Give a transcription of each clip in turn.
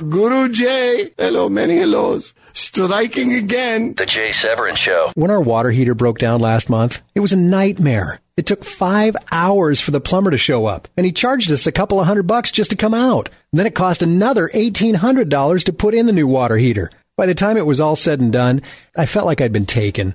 Guru Jay. Hello, many hellos. Striking again. The Jay Severin Show. When our water heater broke down last month, it was a nightmare. It took five hours for the plumber to show up, and he charged us a couple of hundred bucks just to come out. then it cost another $1,800 to put in the new water heater. By the time it was all said and done, I felt like I'd been taken.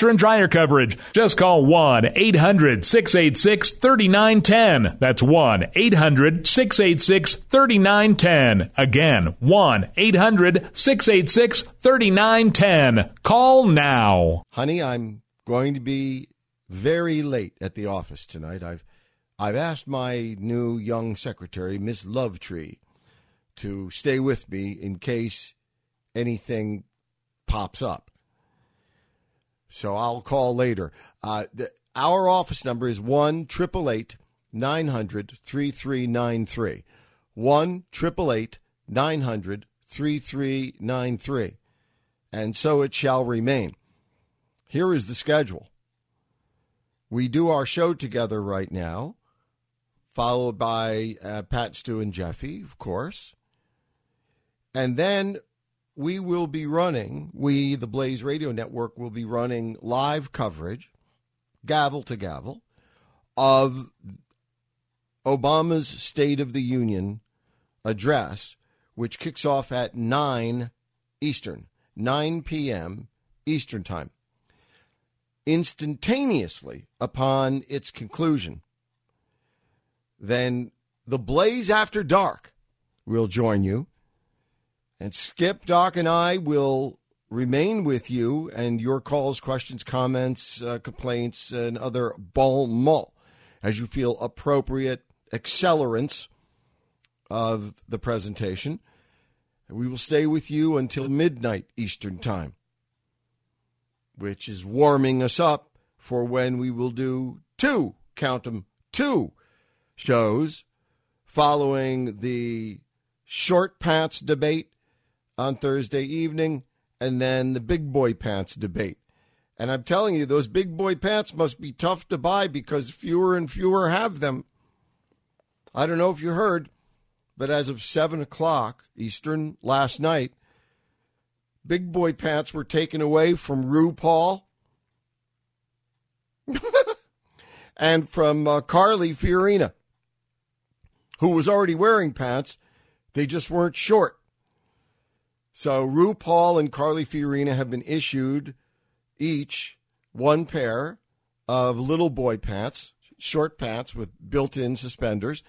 washer and dryer coverage. Just call 1 800 686 3910. That's 1 800 686 3910. Again, 1 800 686 3910. Call now. Honey, I'm going to be very late at the office tonight. I've I've asked my new young secretary, Miss Lovetree, to stay with me in case anything pops up. So I'll call later. Uh, the, our office number is 1 900 3393. 1 900 3393. And so it shall remain. Here is the schedule. We do our show together right now, followed by uh, Pat, Stu, and Jeffy, of course. And then we will be running, we, the Blaze Radio Network, will be running live coverage, gavel to gavel, of Obama's State of the Union address, which kicks off at 9 Eastern, 9 p.m. Eastern Time. Instantaneously upon its conclusion, then the Blaze After Dark will join you and Skip, Doc, and I will remain with you and your calls, questions, comments, uh, complaints, and other bon mot as you feel appropriate accelerants of the presentation. We will stay with you until midnight Eastern Time, which is warming us up for when we will do two, count them, two shows following the short pants debate on Thursday evening, and then the big boy pants debate. And I'm telling you, those big boy pants must be tough to buy because fewer and fewer have them. I don't know if you heard, but as of 7 o'clock Eastern last night, big boy pants were taken away from RuPaul and from uh, Carly Fiorina, who was already wearing pants. They just weren't short. So RuPaul and Carly Fiorina have been issued each one pair of little boy pants, short pants with built in suspenders,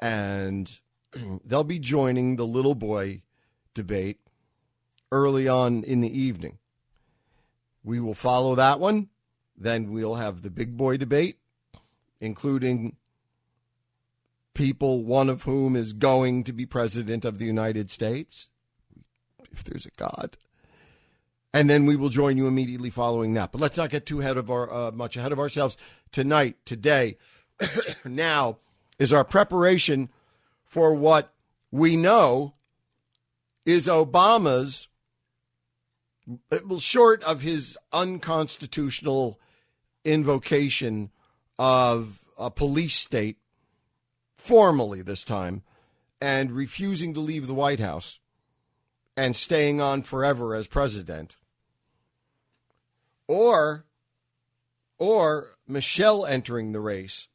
and they'll be joining the little boy debate early on in the evening. We will follow that one. Then we'll have the big boy debate, including people, one of whom is going to be president of the United States if there's a God. And then we will join you immediately following that. But let's not get too ahead of our uh, much ahead of ourselves. Tonight, today, now is our preparation for what we know is Obama's well, short of his unconstitutional invocation of a police state, formally this time, and refusing to leave the White House and staying on forever as president, or or Michelle entering the race,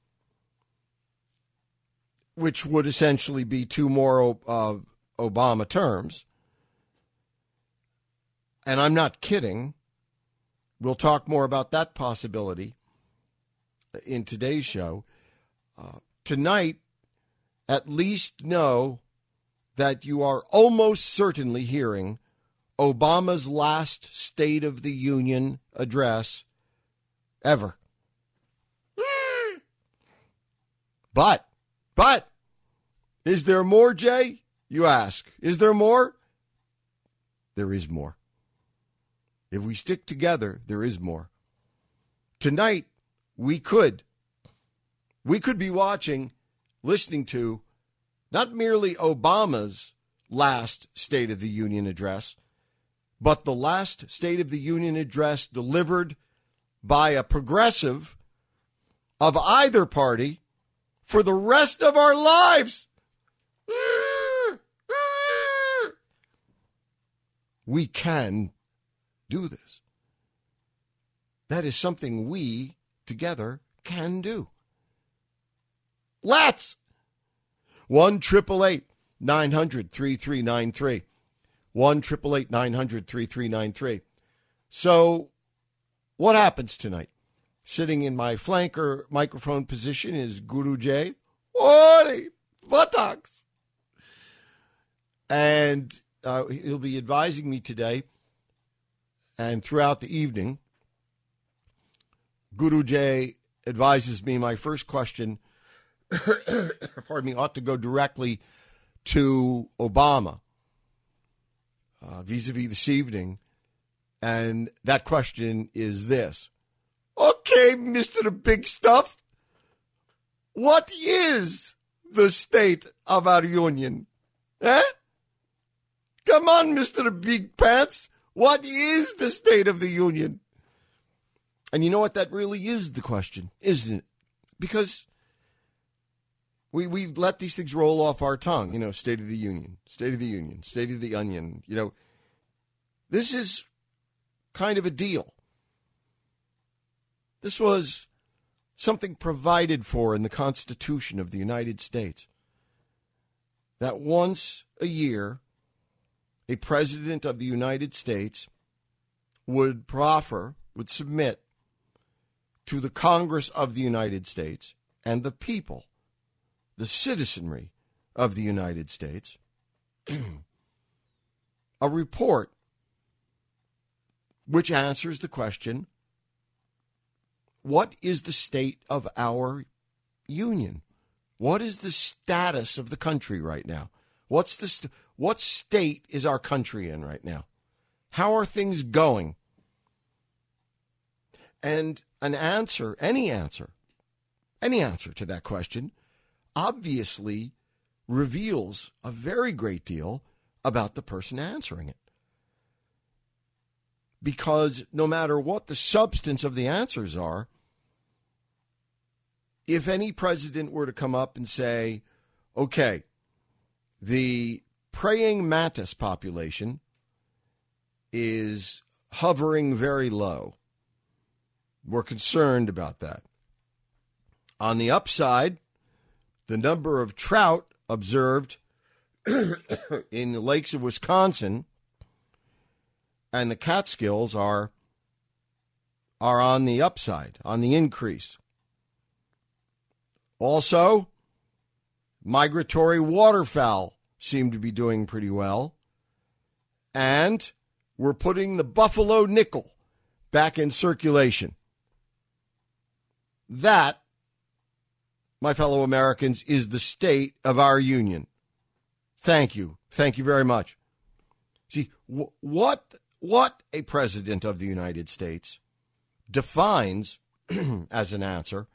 which would essentially be two more uh, Obama terms. And I'm not kidding. We'll talk more about that possibility in today's show. Uh, tonight, at least know that you are almost certainly hearing Obama's last State of the Union address ever. But, but, is there more, Jay? You ask. Is there more? there is more. If we stick together, there is more. Tonight, we could. We could be watching, listening to not merely Obama's last State of the Union address, but the last State of the Union address delivered by a progressive of either party for the rest of our lives. We can do this. That is something we together can do. Let's! 1 900 3393. 1 900 3393. So, what happens tonight? Sitting in my flanker microphone position is Guru Jay. Holy buttocks! And uh, he'll be advising me today and throughout the evening. Guru Jay advises me my first question, pardon me, ought to go directly to Obama vis a vis this evening. And that question is this Okay, Mr. Big Stuff, what is the state of our union? Eh? Come on, Mr. Big Pants. What is the state of the union? And you know what? That really is the question, isn't it? Because we, we let these things roll off our tongue, you know, State of the Union, State of the Union, State of the Onion. You know, this is kind of a deal. This was something provided for in the Constitution of the United States that once a year, a president of the United States would proffer, would submit to the Congress of the United States and the people, the citizenry of the United States, a report which answers the question what is the state of our union? What is the status of the country right now? What's the st- what state is our country in right now? How are things going? And an answer, any answer, any answer to that question obviously reveals a very great deal about the person answering it. Because no matter what the substance of the answers are, if any president were to come up and say, okay, the praying mantis population is hovering very low. We're concerned about that. On the upside, the number of trout observed in the lakes of Wisconsin and the Catskills are are on the upside, on the increase. Also, migratory waterfowl seem to be doing pretty well. And we're putting the buffalo nickel back in circulation. That, my fellow Americans, is the state of our union. Thank you. Thank you very much. See, wh- what, what a president of the United States defines as an answer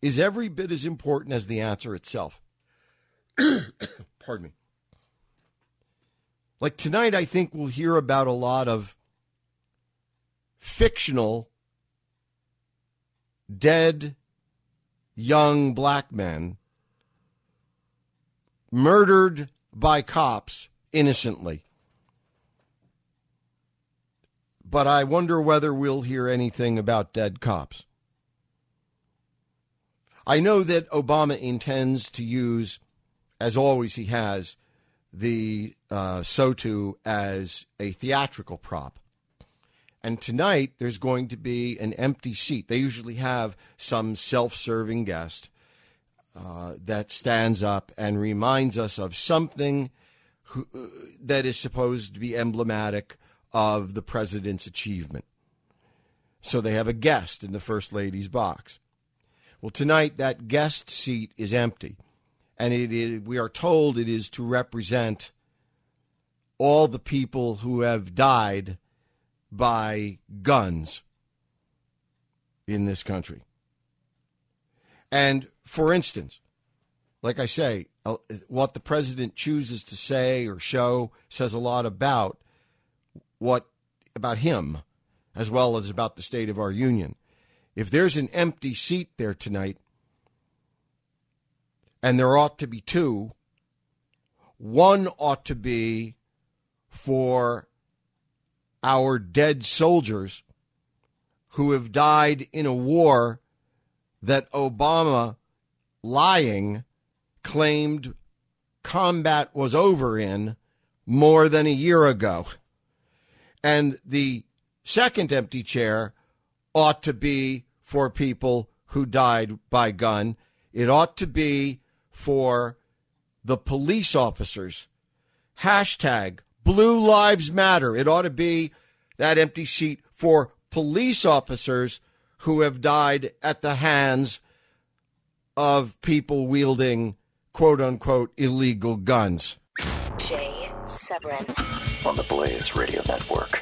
is every bit as important as the answer itself. Pardon me. Like tonight, I think we'll hear about a lot of fictional dead young black men murdered by cops innocently. But I wonder whether we'll hear anything about dead cops. I know that Obama intends to use, as always he has, the uh, SOTU as a theatrical prop. And tonight, there's going to be an empty seat. They usually have some self serving guest uh, that stands up and reminds us of something who, uh, that is supposed to be emblematic of the president's achievement. So they have a guest in the First Lady's box. Well, tonight, that guest seat is empty and it is, we are told it is to represent all the people who have died by guns in this country. And for instance, like I say, what the president chooses to say or show says a lot about what about him as well as about the state of our union. If there's an empty seat there tonight, and there ought to be two, one ought to be for our dead soldiers who have died in a war that Obama lying claimed combat was over in more than a year ago. And the second empty chair ought to be for people who died by gun. It ought to be for the police officers. Hashtag Blue Lives Matter. It ought to be that empty seat for police officers who have died at the hands of people wielding quote unquote illegal guns. Jay Severin on the Blaze Radio Network.